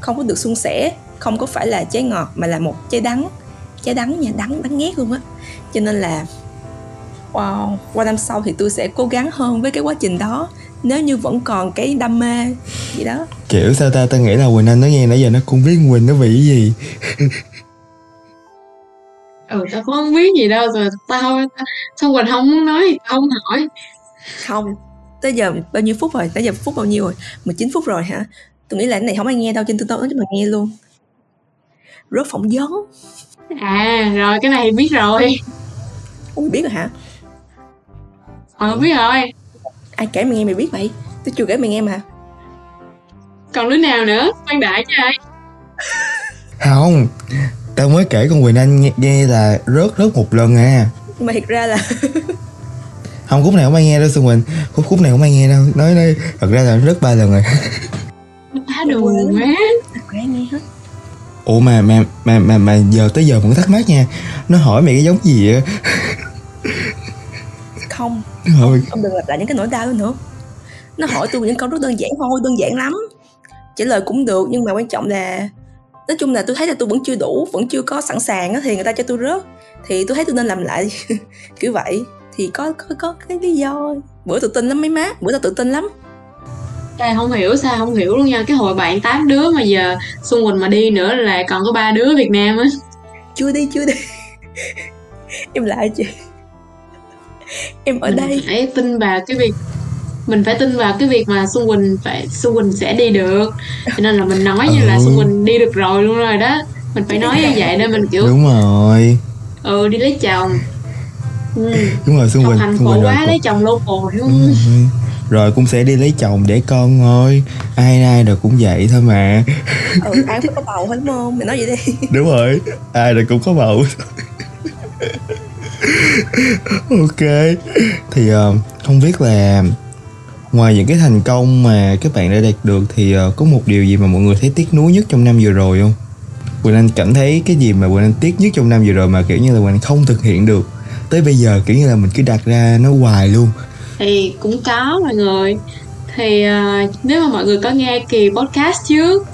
không có được suôn sẻ. Không có phải là trái ngọt mà là một trái đắng. Trái đắng nha đắng đắng ghét luôn á. Cho nên là wow qua năm sau thì tôi sẽ cố gắng hơn với cái quá trình đó. Nếu như vẫn còn cái đam mê gì đó. Kiểu sao ta? Ta nghĩ là quỳnh anh nó nghe nãy giờ nó cũng biết quỳnh nó bị gì ừ tao cũng không biết gì đâu rồi tao xong quỳnh không muốn nói thì tao không hỏi. Không tới giờ bao nhiêu phút rồi? Tới giờ phút bao nhiêu rồi? 19 phút rồi hả? Tôi nghĩ là cái này không ai nghe đâu trên tôi nói cho mình nghe luôn. Rớt phỏng vấn. À rồi cái này thì biết rồi. Ủa biết rồi hả? Ờ biết rồi. Ai kể mày nghe mày biết vậy? Tôi chưa kể mày nghe mà. Còn đứa nào nữa? Khoan đại chứ ai? Không tao mới kể con quỳnh anh nghe, nghe là rớt rớt một lần à. Nhưng mà thiệt ra là không khúc này không ai nghe đâu xuân quỳnh. Khúc khúc này không ai nghe đâu. Nói nói thật ra là rớt ba lần rồi. Quá đồ quá. Ai nghe hết. Ủa mà mà mà mà mà giờ tới giờ vẫn thắc mắc nha. Nó hỏi mày cái giống gì vậy? Không. Nó hỏi ông đừng lặp lại những cái nỗi đau nữa. Nó hỏi tôi những câu rất đơn giản thôi đơn giản lắm. Trả lời cũng được nhưng mà quan trọng là nói chung là tôi thấy là tôi vẫn chưa đủ vẫn chưa có sẵn sàng á thì người ta cho tôi rớt. Thì tôi thấy tôi nên làm lại kiểu vậy. Thì có có có cái lý do. Bữa tự tin lắm mấy má bữa tao tự tin lắm. Ê, không hiểu sao không hiểu luôn nha. Cái hồi bạn tám đứa mà giờ Xuân Quỳnh mà đi nữa là còn có ba đứa Việt Nam á. Chưa đi chưa đi. Em lại chị. Em ở mình đây. phải tin vào cái việc mình phải tin vào cái việc mà Xuân Quỳnh phải Xuân Quỳnh sẽ đi được. Cho nên là mình nói như là Ừ. Xuân Quỳnh đi được rồi luôn rồi đó. Mình phải nói như vậy để mình kiểu đúng rồi. Ừ đi lấy chồng. Ừ. đúng rồi xuân quỳnh hành xuân quỳnh quá cũng- lấy chồng local Ừ, không ừ. rồi cũng sẽ đi lấy chồng để con thôi. Ai ai rồi cũng vậy thôi mà. Ừ ai cũng có bầu hết đúng không? Mày nói vậy đi. Đúng rồi. Ai rồi cũng có bầu. Ok. Thì ờ, không biết là ngoài những cái thành công mà các bạn đã đạt được thì ờ, có một điều gì mà mọi người thấy tiếc nuối nhất trong năm vừa rồi không? Quỳnh Anh cảm thấy cái gì mà Quỳnh Anh tiếc nhất trong năm vừa rồi mà kiểu như là Quỳnh Anh không thực hiện được? Tới bây giờ kiểu như là mình cứ đặt ra nó hoài luôn. Thì cũng có mọi người. Thì uh, nếu mà mọi người có nghe kỳ podcast trước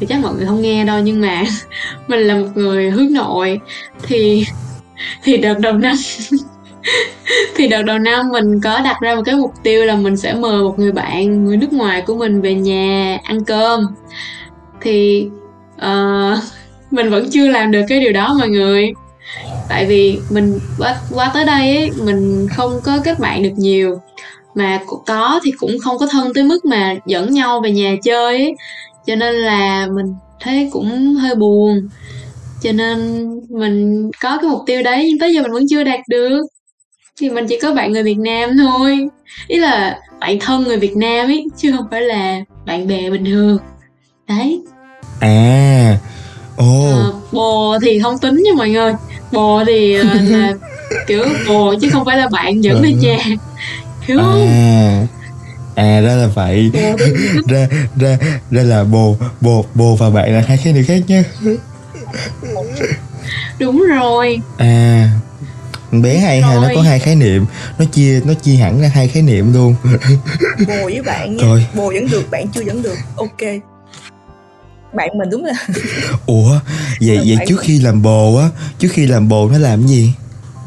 thì chắc mọi người không nghe đâu nhưng mà mình là một người hướng nội thì thì đợt đầu năm thì đợt đầu năm mình có đặt ra một cái mục tiêu là mình sẽ mời một người bạn người nước ngoài của mình về nhà ăn cơm. Thì uh, mình vẫn chưa làm được cái điều đó mọi người. Tại vì mình qua, qua tới đây ấy, mình không có kết bạn được nhiều. Mà có thì cũng không có thân tới mức mà dẫn nhau về nhà chơi ấy. cho nên là mình thấy cũng hơi buồn. Cho nên mình có cái mục tiêu đấy nhưng tới giờ mình vẫn chưa đạt được thì mình chỉ có bạn người Việt Nam thôi. Ý là bạn thân người Việt Nam ấy chứ không phải là bạn bè bình thường. Đấy. À. Ồ. Ờ, bồ thì không tính nha mọi người. Bồ thì ờ, là kiểu bồ chứ không phải là bạn dẫn đi nhà. Hiểu không? À à ra là vậy. Ra ra ra là bồ bồ bồ và bạn là hai khái niệm khác nhé. Đúng rồi. À bé hay ha nó Rồi. có hai khái niệm. Nó chia nó chia hẳn ra hai khái niệm luôn. Bồ với bạn nha. Trời. bồ vẫn được bạn chưa vẫn được. Ok. Bạn mình đúng là ủa vậy vậy trước khi làm bồ á trước khi làm bồ nó làm cái gì?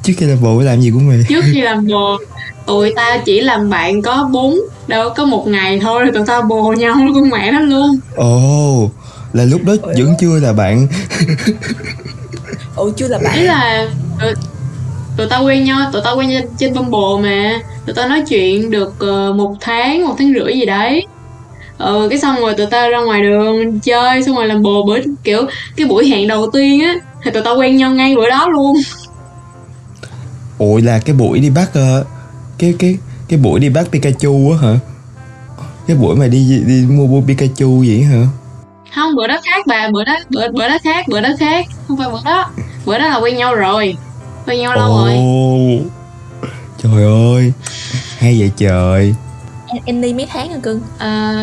Trước khi làm bồ nó làm gì của mày trước khi làm bồ tụi ta chỉ làm bạn có bốn đâu có một ngày thôi rồi tụi ta bồ nhau con mẹ nó luôn. Ồ là lúc đó Ôi vẫn chưa là bạn. Ồ chưa là ý bạn là tụi, tụi ta quen nhau tụi ta quen nhau trên Bumble mà. Tụi ta nói chuyện được ờ, một tháng một tháng rưỡi gì đấy. Ừ cái xong rồi tụi tao ra ngoài đường chơi xong rồi làm bồ bữa kiểu cái buổi hẹn đầu tiên á thì tụi tao quen nhau ngay bữa đó luôn. Ủa là cái buổi đi bắt ờ, cái cái cái buổi đi bắt Pikachu á hả? Cái buổi mà đi đi mua mua Pikachu vậy hả? Không bữa đó khác bà bữa đó bữa bữa đó khác bữa đó khác. Không phải bữa đó bữa đó là quen nhau rồi quen nhau lâu rồi? Ồ, trời ơi. Hay vậy trời. Em, em đi mấy tháng rồi cưng? Ờ,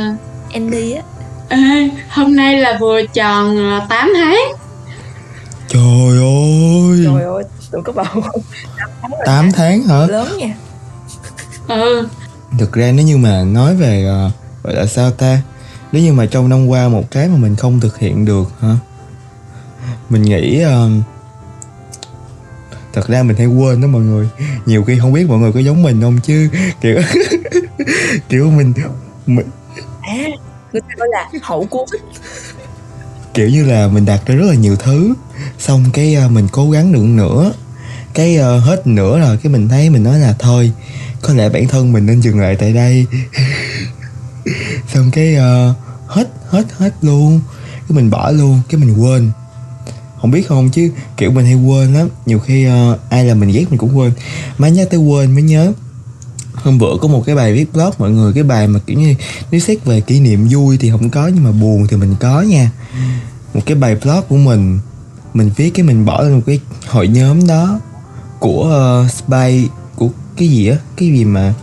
Em đi á. Ê, hôm nay là vừa tròn ờ, 8 tháng. Trời ơi. Trời ơi Tụi có bầu 8 tháng hả? Lớn nha. Ừ. Thực ra nếu như mà nói về ờ, gọi là sao ta? Nếu như mà trong năm qua một cái mà mình không thực hiện được hả? Mình nghĩ ờ, thật ra mình hay quên đó mọi người. Nhiều khi không biết mọi người có giống mình không chứ kiểu kiểu mình, mình À Người ta gọi là hậu Covid kiểu như là mình đặt ra rất là nhiều thứ xong cái ờ, mình cố gắng được nữa. Cái ờ, hết nữa rồi cái mình thấy mình nói là thôi có lẽ bản thân mình nên dừng lại tại đây. Xong cái ờ, hết hết hết luôn. Cái mình bỏ luôn cái mình quên không biết không chứ kiểu mình hay quên lắm. Nhiều khi uh, ai là mình ghét mình cũng quên. Má nhớ tới quên mới nhớ. Hôm bữa có một cái bài viết blog mọi người cái bài mà kiểu như nếu xét về kỷ niệm vui thì không có nhưng mà buồn thì mình có nha. Một cái bài blog của mình mình viết cái mình bỏ lên một cái hội nhóm đó của uh, spy của cái gì á? Cái gì mà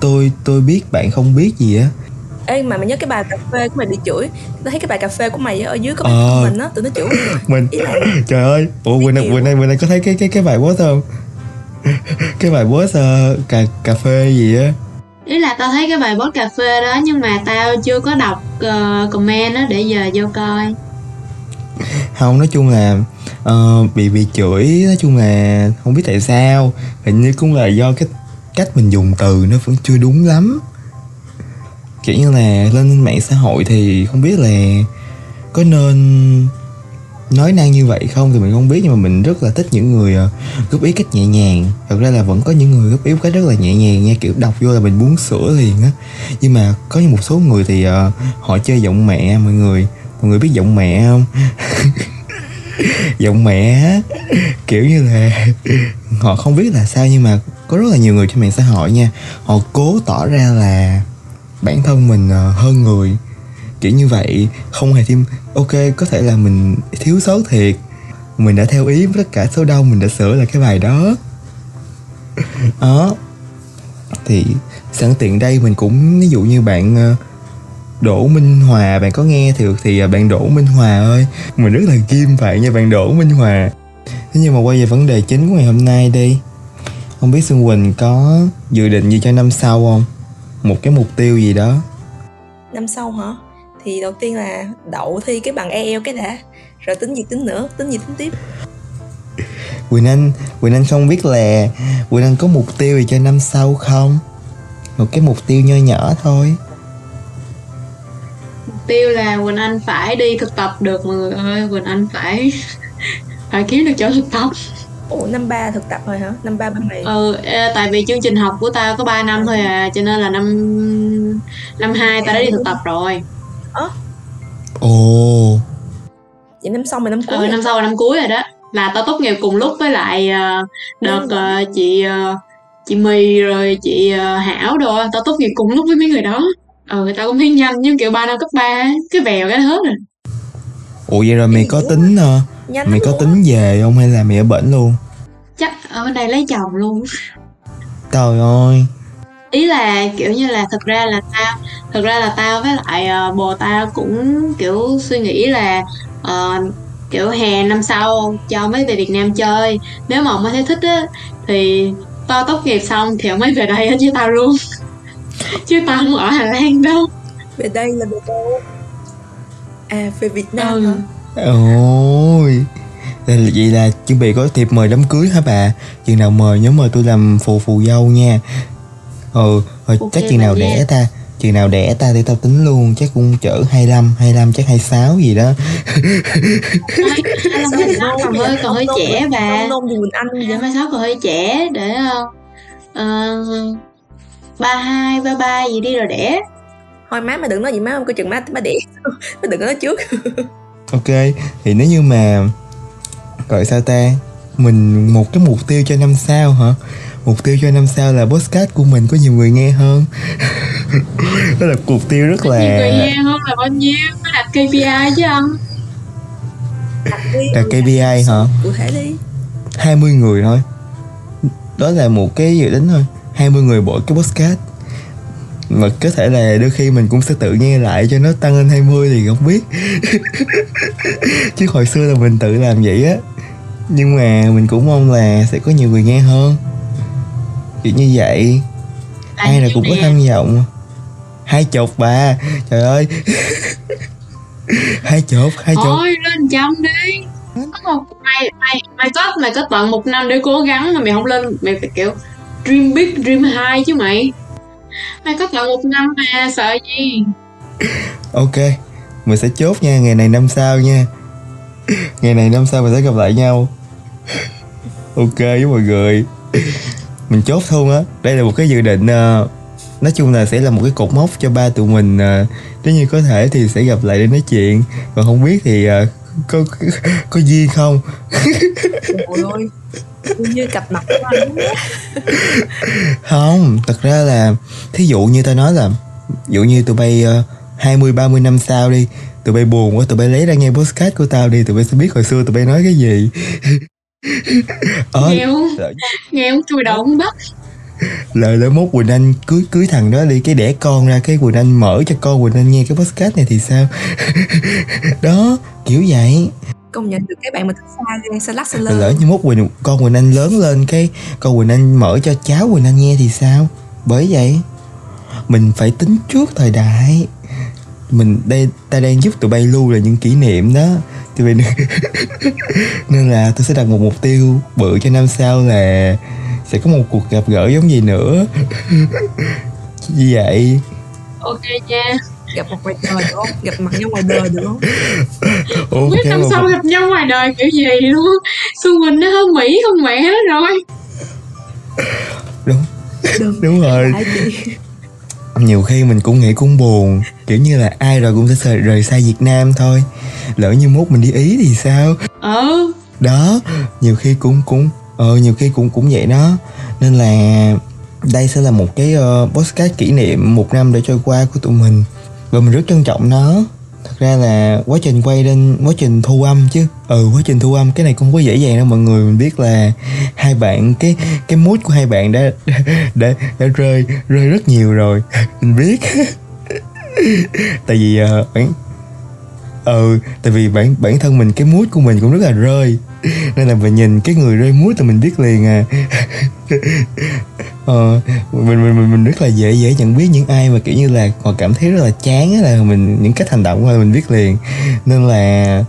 tôi tôi biết bạn không biết gì á? Ê mà mày nhớ cái bài cà phê của mày bị chửi. Tao thấy cái bài cà phê của mày ở dưới có Ờ. mình á Tụi nó chửi. Mình Ý là trời ơi. Ủa bữa nay Kiểu- bữa nay bữa nay có thấy cái cái cái bài post không? Cái bài post uh, cà cà phê gì á? Ý là tao thấy cái bài post cà phê đó nhưng mà tao chưa có đọc ờ, comment á để giờ vô coi. Không nói chung là ờ, bị bị chửi nói chung là không biết tại sao. Hình như cũng là do cái cách mình dùng từ nó vẫn chưa đúng lắm kiểu như là lên mạng xã hội thì không biết là có nên nói năng như vậy không? Thì mình không biết, nhưng mà mình rất là thích những người ờ, góp ý cách nhẹ nhàng. Thật ra là vẫn có những người góp ý cách rất là nhẹ nhàng nha, kiểu đọc vô là mình muốn sửa liền á. Nhưng mà có một số người thì ờ, họ chơi giọng mẹ, mọi người mọi người biết giọng mẹ không? Giọng mẹ kiểu như là họ không biết là sao, nhưng mà có rất là nhiều người trên mạng xã hội nha, họ cố tỏ ra là bản thân mình ờ, hơn người. Kiểu như vậy, không hề thêm, ok, có thể là mình thiếu xấu thiệt. Mình đã theo ý với tất cả số đông, mình đã sửa lại cái bài đó. Đó. Thì sẵn tiện đây mình cũng, ví dụ như bạn ờ, Đỗ Minh Hòa, bạn có nghe thì thì ờ, bạn Đỗ Minh Hòa ơi. Mình rất là kim bạn nha, bạn Đỗ Minh Hòa. Thế nhưng mà quay về vấn đề chính của ngày hôm nay đi. Không biết Xuân Quỳnh có dự định gì cho năm sau không? Một cái mục tiêu gì đó. Năm sau hả? Thì đầu tiên là đậu thi cái bằng EL cái đã. Rồi tính gì tính nữa Tính gì tính tiếp. Quỳnh Anh Quỳnh Anh không biết là Quỳnh Anh có mục tiêu gì cho năm sau không? Một cái mục tiêu nho nhỏ thôi. Mục tiêu là Quỳnh Anh phải đi thực tập được mọi người ơi. Quỳnh Anh phải phải kiếm được chỗ thực tập Ủa năm ba thực tập rồi hả? Năm ba bên này. Ừ tại vì chương trình học của tao có 3 năm thôi à cho nên là năm năm hai tao đã đi thực tập rồi. Ồ. Vậy năm sau mày năm cuối ừ, năm sau là năm cuối rồi đó. Là tao tốt nghiệp cùng lúc với lại ờ, đợt ờ, chị ờ, chị mì rồi chị hảo đồ tao tốt nghiệp cùng lúc với mấy người đó. Ừ tao cũng thấy nhanh nhưng kiểu ba năm cấp ba cái vèo cái hết rồi. Ủa vậy rồi mày có tính ờ, Nhanh mày có luôn. tính về không hay là mày ở bển luôn? Chắc ở bên đây lấy chồng luôn. Trời ơi. Ý là kiểu như là thực ra là tao thực ra là tao với lại ờ, bồ tao cũng kiểu suy nghĩ là ờ, kiểu hè năm sau cho ấy về Việt Nam chơi. Nếu mà ông ấy thấy thích á thì tao tốt nghiệp xong thì ông ấy về đây với tao luôn. Chứ tao không ở Hà Lan đâu. Về đây là về đâu À về Việt Nam Ừ. hả ôi Vậy là- vậy là chuẩn bị có thiệp mời đám cưới hả bà? Chừng nào mời nhớ mời tôi làm phù phù dâu nha. Ừ rồi Ok chắc chừng nào nha. đẻ ta chừng nào đẻ ta để tao tính luôn chắc cũng chở 25 25 chắc 26 gì đó. Hai mươi sáu còn hơi còn hơi trẻ bà? hai mươi sáu còn hơi trẻ? Để uh, ba hai ba ba gì đi rồi đẻ. Thôi má mà đừng nói gì má không coi chừng má má đẻ. Má đừng có nói trước ok thì nếu như mà gọi sao ta mình một cái mục tiêu cho năm sau hả? Mục tiêu cho năm sau là podcast của mình có nhiều người nghe hơn. Đó là mục tiêu rất là nhiều người nghe hơn là bao nhiêu? Có đặt KPI chứ không đặt KPI hả? cụ thể đi 20 người thôi. Đó là một cái dự tính thôi. 20 người mỗi cái podcast mà có thể là đôi khi mình cũng sẽ tự nghe lại cho nó tăng lên 20 thì không biết. Chứ hồi xưa là mình tự làm vậy á. Nhưng mà mình cũng mong là sẽ có nhiều người nghe hơn. Kiểu như vậy. Ai là cũng có tham vọng. Hai chục bà. Trời ơi. Hai chục hai chục. Thôi lên trăm đi. Mày mày mày có mày có tận một năm để cố gắng mà mày không lên. Mày phải kiểu dream big dream high chứ mày mày có tận một năm mà sợ gì? Ok mình sẽ chốt nha ngày này năm sau nha. Ngày này năm sau mình sẽ gặp lại nhau. Ok với mọi người. Mình chốt thôi á. Đây là một cái dự định uh, nói chung là sẽ là một cái cột mốc cho ba tụi mình uh, nếu như có thể thì sẽ gặp lại để nói chuyện. Còn không biết thì uh, có, có có duyên không? Ôi ơi như cặp mặt của anh không thật ra là thí dụ như tao nói là dụ như tụi bay uh, 20 30 năm sau đi tụi bay buồn quá tụi bay lấy ra nghe podcast của tao đi tụi bay sẽ biết hồi xưa tụi bay nói cái gì. Ờ, nghe không nghe không chui đầu không bắt lời lỡ mốt quỳnh anh cưới cưới thằng đó đi cái đẻ con ra cái quỳnh anh mở cho con quỳnh anh nghe cái podcast này thì sao? Đó kiểu vậy công nhận được cái bạn mà thích xa ghê xa lắc xa lơ lỡ như mốt quỳnh con quỳnh anh lớn lên cái con quỳnh anh mở cho cháu quỳnh anh nghe thì sao? Bởi vậy mình phải tính trước thời đại. Mình đây ta đang giúp tụi bay lưu là những kỷ niệm đó. Tụi bay nên là tôi sẽ đặt một mục tiêu bự cho năm sau là sẽ có một cuộc gặp gỡ giống gì nữa. Như vậy. Ok nha gặp mặt ngoài đời được không? Gặp mặt nhau ngoài đời được không? Ủa, biết năm sau gặp nhau ngoài đời kiểu gì luôn xuân quỳnh nó hơn mỹ không mẹ nó rồi. Đúng. Đúng, đúng rồi. Nhiều khi mình cũng nghĩ cũng buồn kiểu như là ai rồi cũng sẽ rời xa việt nam thôi. Lỡ như mốt mình đi ý thì sao? Ờ. Đó nhiều khi cũng cũng ờ nhiều khi cũng cũng vậy đó. Nên là đây sẽ là một cái uh, postcard kỷ niệm một năm để trôi qua của tụi mình và mình rất trân trọng nó. Thật ra là quá trình quay lên quá trình thu âm chứ. Ừ quá trình thu âm cái này không có dễ dàng đâu mọi người. Mình biết là hai bạn cái cái mút của hai bạn đã đã đã, đã rơi rơi rất nhiều rồi. Mình biết. Tại vì uh, bản ừ tại vì bản bản thân mình cái mút của mình cũng rất là rơi. Nên là mình nhìn cái người rơi mút thì mình biết liền à. ờ, mình, mình mình mình rất là dễ dễ nhận biết những ai mà kiểu như là họ cảm thấy rất là chán là mình những cách hành động của mình biết liền. Nên là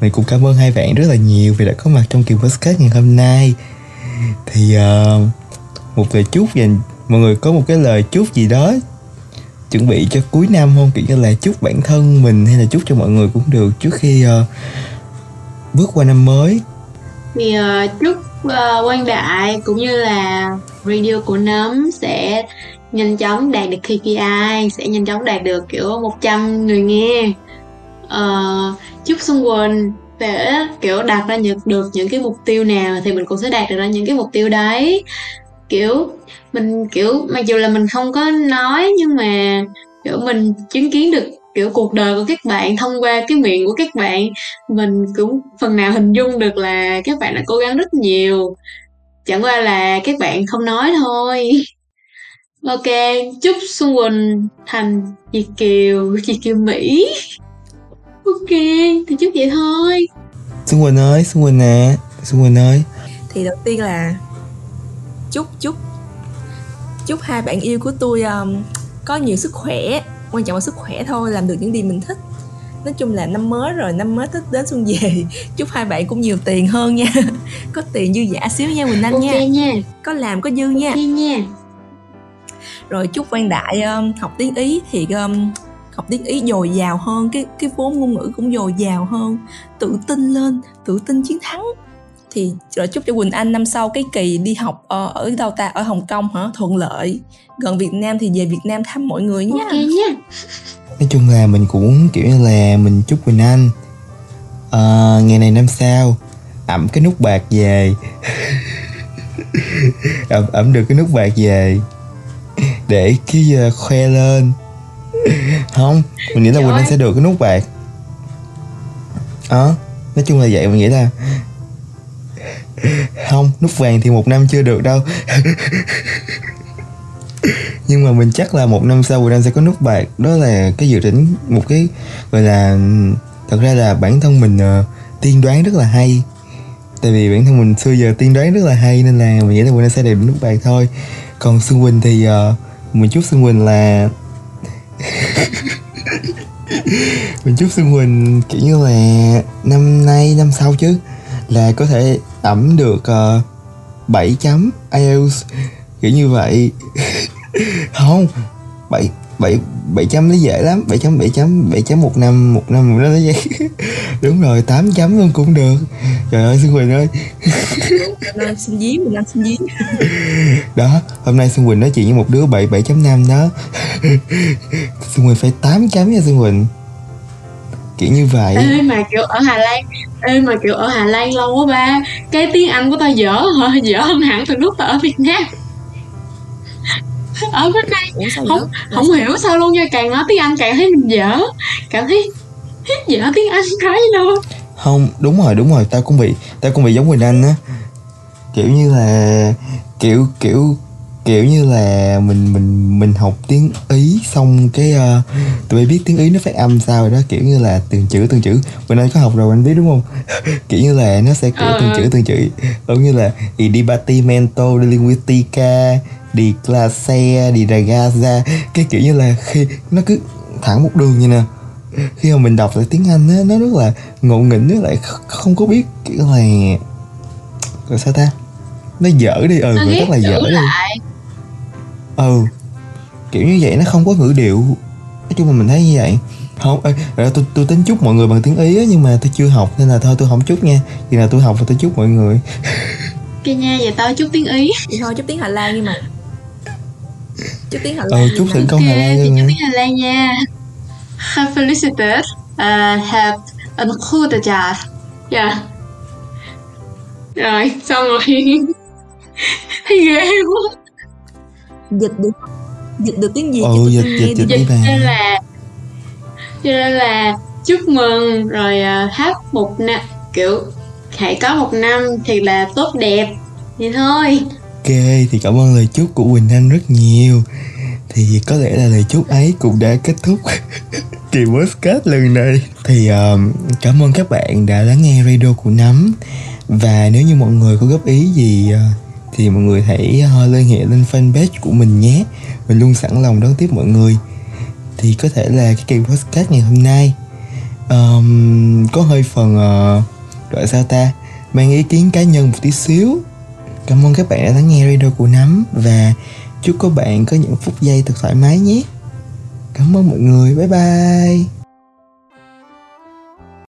mình cũng cảm ơn hai bạn rất là nhiều vì đã có mặt trong kỳ podcast ngày hôm nay. Thì uh, một lời chúc dành mọi người có một cái lời chúc gì đó chuẩn bị cho cuối năm không? Kiểu như là chúc bản thân mình hay là chúc cho mọi người cũng được trước khi uh, bước qua năm mới. Thì uh, chúc uh, quan đại cũng như là radio của nấm sẽ nhanh chóng đạt được KPI sẽ nhanh chóng đạt được kiểu 100 người nghe. Uh, chúc Xuân Quỳnh để kiểu đạt ra được, được những cái mục tiêu nào thì mình cũng sẽ đạt được ra những cái mục tiêu đấy. Kiểu mình kiểu mặc dù là mình không có nói nhưng mà kiểu mình chứng kiến được kiểu cuộc đời của các bạn thông qua cái miệng của các bạn mình cũng phần nào hình dung được là các bạn đã cố gắng rất nhiều. Chẳng qua là các bạn không nói thôi. Ok chúc xuân quỳnh thành việt kiều việt kiều mỹ. Ok thì chúc vậy thôi. Xuân quỳnh ơi xuân quỳnh nè. Xuân quỳnh ơi. Thì đầu tiên là chúc chúc chúc hai bạn yêu của tôi um, có nhiều sức khỏe quan trọng là sức khỏe thôi làm được những gì mình thích. Nói chung là năm mới rồi năm mới tết đến xuân về chúc hai bạn cũng nhiều tiền hơn nha. Có tiền dư giả xíu nha quỳnh anh okay nha. nha. Có làm có dư nha. Okay nha. Rồi chúc văn đại um, học tiếng ý thì um, học tiếng ý dồi dào hơn cái cái vốn ngôn ngữ cũng dồi dào hơn. Tự tin lên tự tin chiến thắng thì rồi chúc cho Quỳnh Anh năm sau cái kỳ đi học ở, ở đâu ta? Ở Hồng Kông hả? Thuận lợi. Gần Việt Nam thì về Việt Nam thăm mọi người nha. Ok nha. Nói chung là mình cũng kiểu như là mình chúc Quỳnh Anh uh, ngày này năm sau ẩm cái nút bạc về. Ẩm, ẩm được cái nút bạc về để cái uh, khoe lên. Không mình nghĩ là Trời Quỳnh Anh ơi. sẽ được cái nút bạc. Đó nói chung là vậy mình nghĩ là không nút vàng thì một năm chưa được đâu. Nhưng mà mình chắc là một năm sau Quỳnh Anh sẽ có nút bạc. Đó là cái dự định một cái gọi là thật ra là bản thân mình uh, tiên đoán rất là hay. Tại vì bản thân mình xưa giờ tiên đoán rất là hay nên là mình nghĩ là Quỳnh Anh sẽ đẹp nút bạc thôi. Còn Xuân Quỳnh thì ờ, uh, mình chúc Xuân Quỳnh là mình chúc Xuân Quỳnh kiểu như là năm nay năm sau chứ là có thể ẩm được uh, 7 chấm IELTS. Kiểu như vậy. Không bảy bảy bảy chấm nó dễ lắm. Bảy chấm bảy chấm bảy chấm một năm một năm một năm nó dễ. Đúng rồi 8 chấm luôn cũng được. Trời ơi Xuân Quỳnh ơi. Nên xin dí Quỳnh Anh xin dí đó hôm nay Xuân Quỳnh nói chuyện với một đứa bảy bảy chấm năm đó. Xuân Quỳnh phải 8 chấm nha Xuân Quỳnh kiểu như vậy. Ê mà kiểu ở Hà Lan ê mà kiểu ở Hà Lan lâu quá ba. Cái tiếng Anh của tao dở hả? Dở hơn hẳn từ lúc tao ở Việt Nam. Ở bên đây Ủa sao không vậy? không hiểu sao luôn nha. Càng nói tiếng Anh càng thấy mình dở. Cảm thấy dở tiếng Anh cái gì đâu không đúng rồi đúng rồi. Tao cũng bị tao cũng bị giống Quỳnh Anh á. Kiểu như là kiểu kiểu kiểu như là mình mình mình học tiếng ý xong cái uh, tụi bay biết tiếng ý nó phát âm sao rồi đó. Kiểu như là từng chữ từng chữ. Quỳnh Anh có học rồi anh biết đúng không? Kiểu như là nó sẽ kiểu Ờ. từng chữ từng chữ. Giống như là i dibattimento di linguistica di classe di ragazza cái kiểu như là khi nó cứ thẳng một đường như nè. Khi mà mình đọc lại tiếng Anh á nó rất là ngộ nghĩnh với lại kh- không có biết kiểu là rồi sao ta? Nó dở đi. Ừ nó ghét rất là dở chữ đi. lại ừ. Kiểu như vậy nó không có ngữ điệu. Nói chung là mình thấy như vậy. Không ê, rồi tôi tôi tính chúc mọi người bằng tiếng ý á nhưng mà tôi chưa học nên là thôi tôi không chúc nha. Khi nào tôi học và tôi chúc mọi người. Ok nha vậy tao chúc tiếng Ý. Vậy thôi chúc tiếng Hà Lan nhưng mà. Chúc tiếng Hà Lan. ừ chúc thành công ok Hà Lan chúc nha. tiếng Hà Lan nha. Have felicited uh, have a good job yeah. Rồi xong rồi. Thấy ghê quá Dịch được Dịch được tiếng gì Ừ, dịch- dịch- dịch. dịch vào. nên là cho nên là chúc mừng rồi uh, hát một năm kiểu hãy có một năm thiệt là tốt đẹp. Vậy thôi. Ok thì cảm ơn lời chúc của Quỳnh Anh rất nhiều. Thì có lẽ là lời chúc ấy cũng đã kết thúc kỳ podcast lần này. Thì um, cảm ơn các bạn đã lắng nghe radio của nắm và nếu như mọi người có góp ý gì uh, thì mọi người hãy ờ, liên hệ lên fanpage của mình nhé. Mình luôn sẵn lòng đón tiếp mọi người. Thì có thể là cái kỳ podcast ngày hôm nay um, có hơi phần uh, gọi sao ta mang ý kiến cá nhân một tí xíu. Cảm ơn các bạn đã lắng nghe radio của nắm và chúc các bạn có những phút giây thật thoải mái nhé. Cảm ơn mọi người. Bye bye.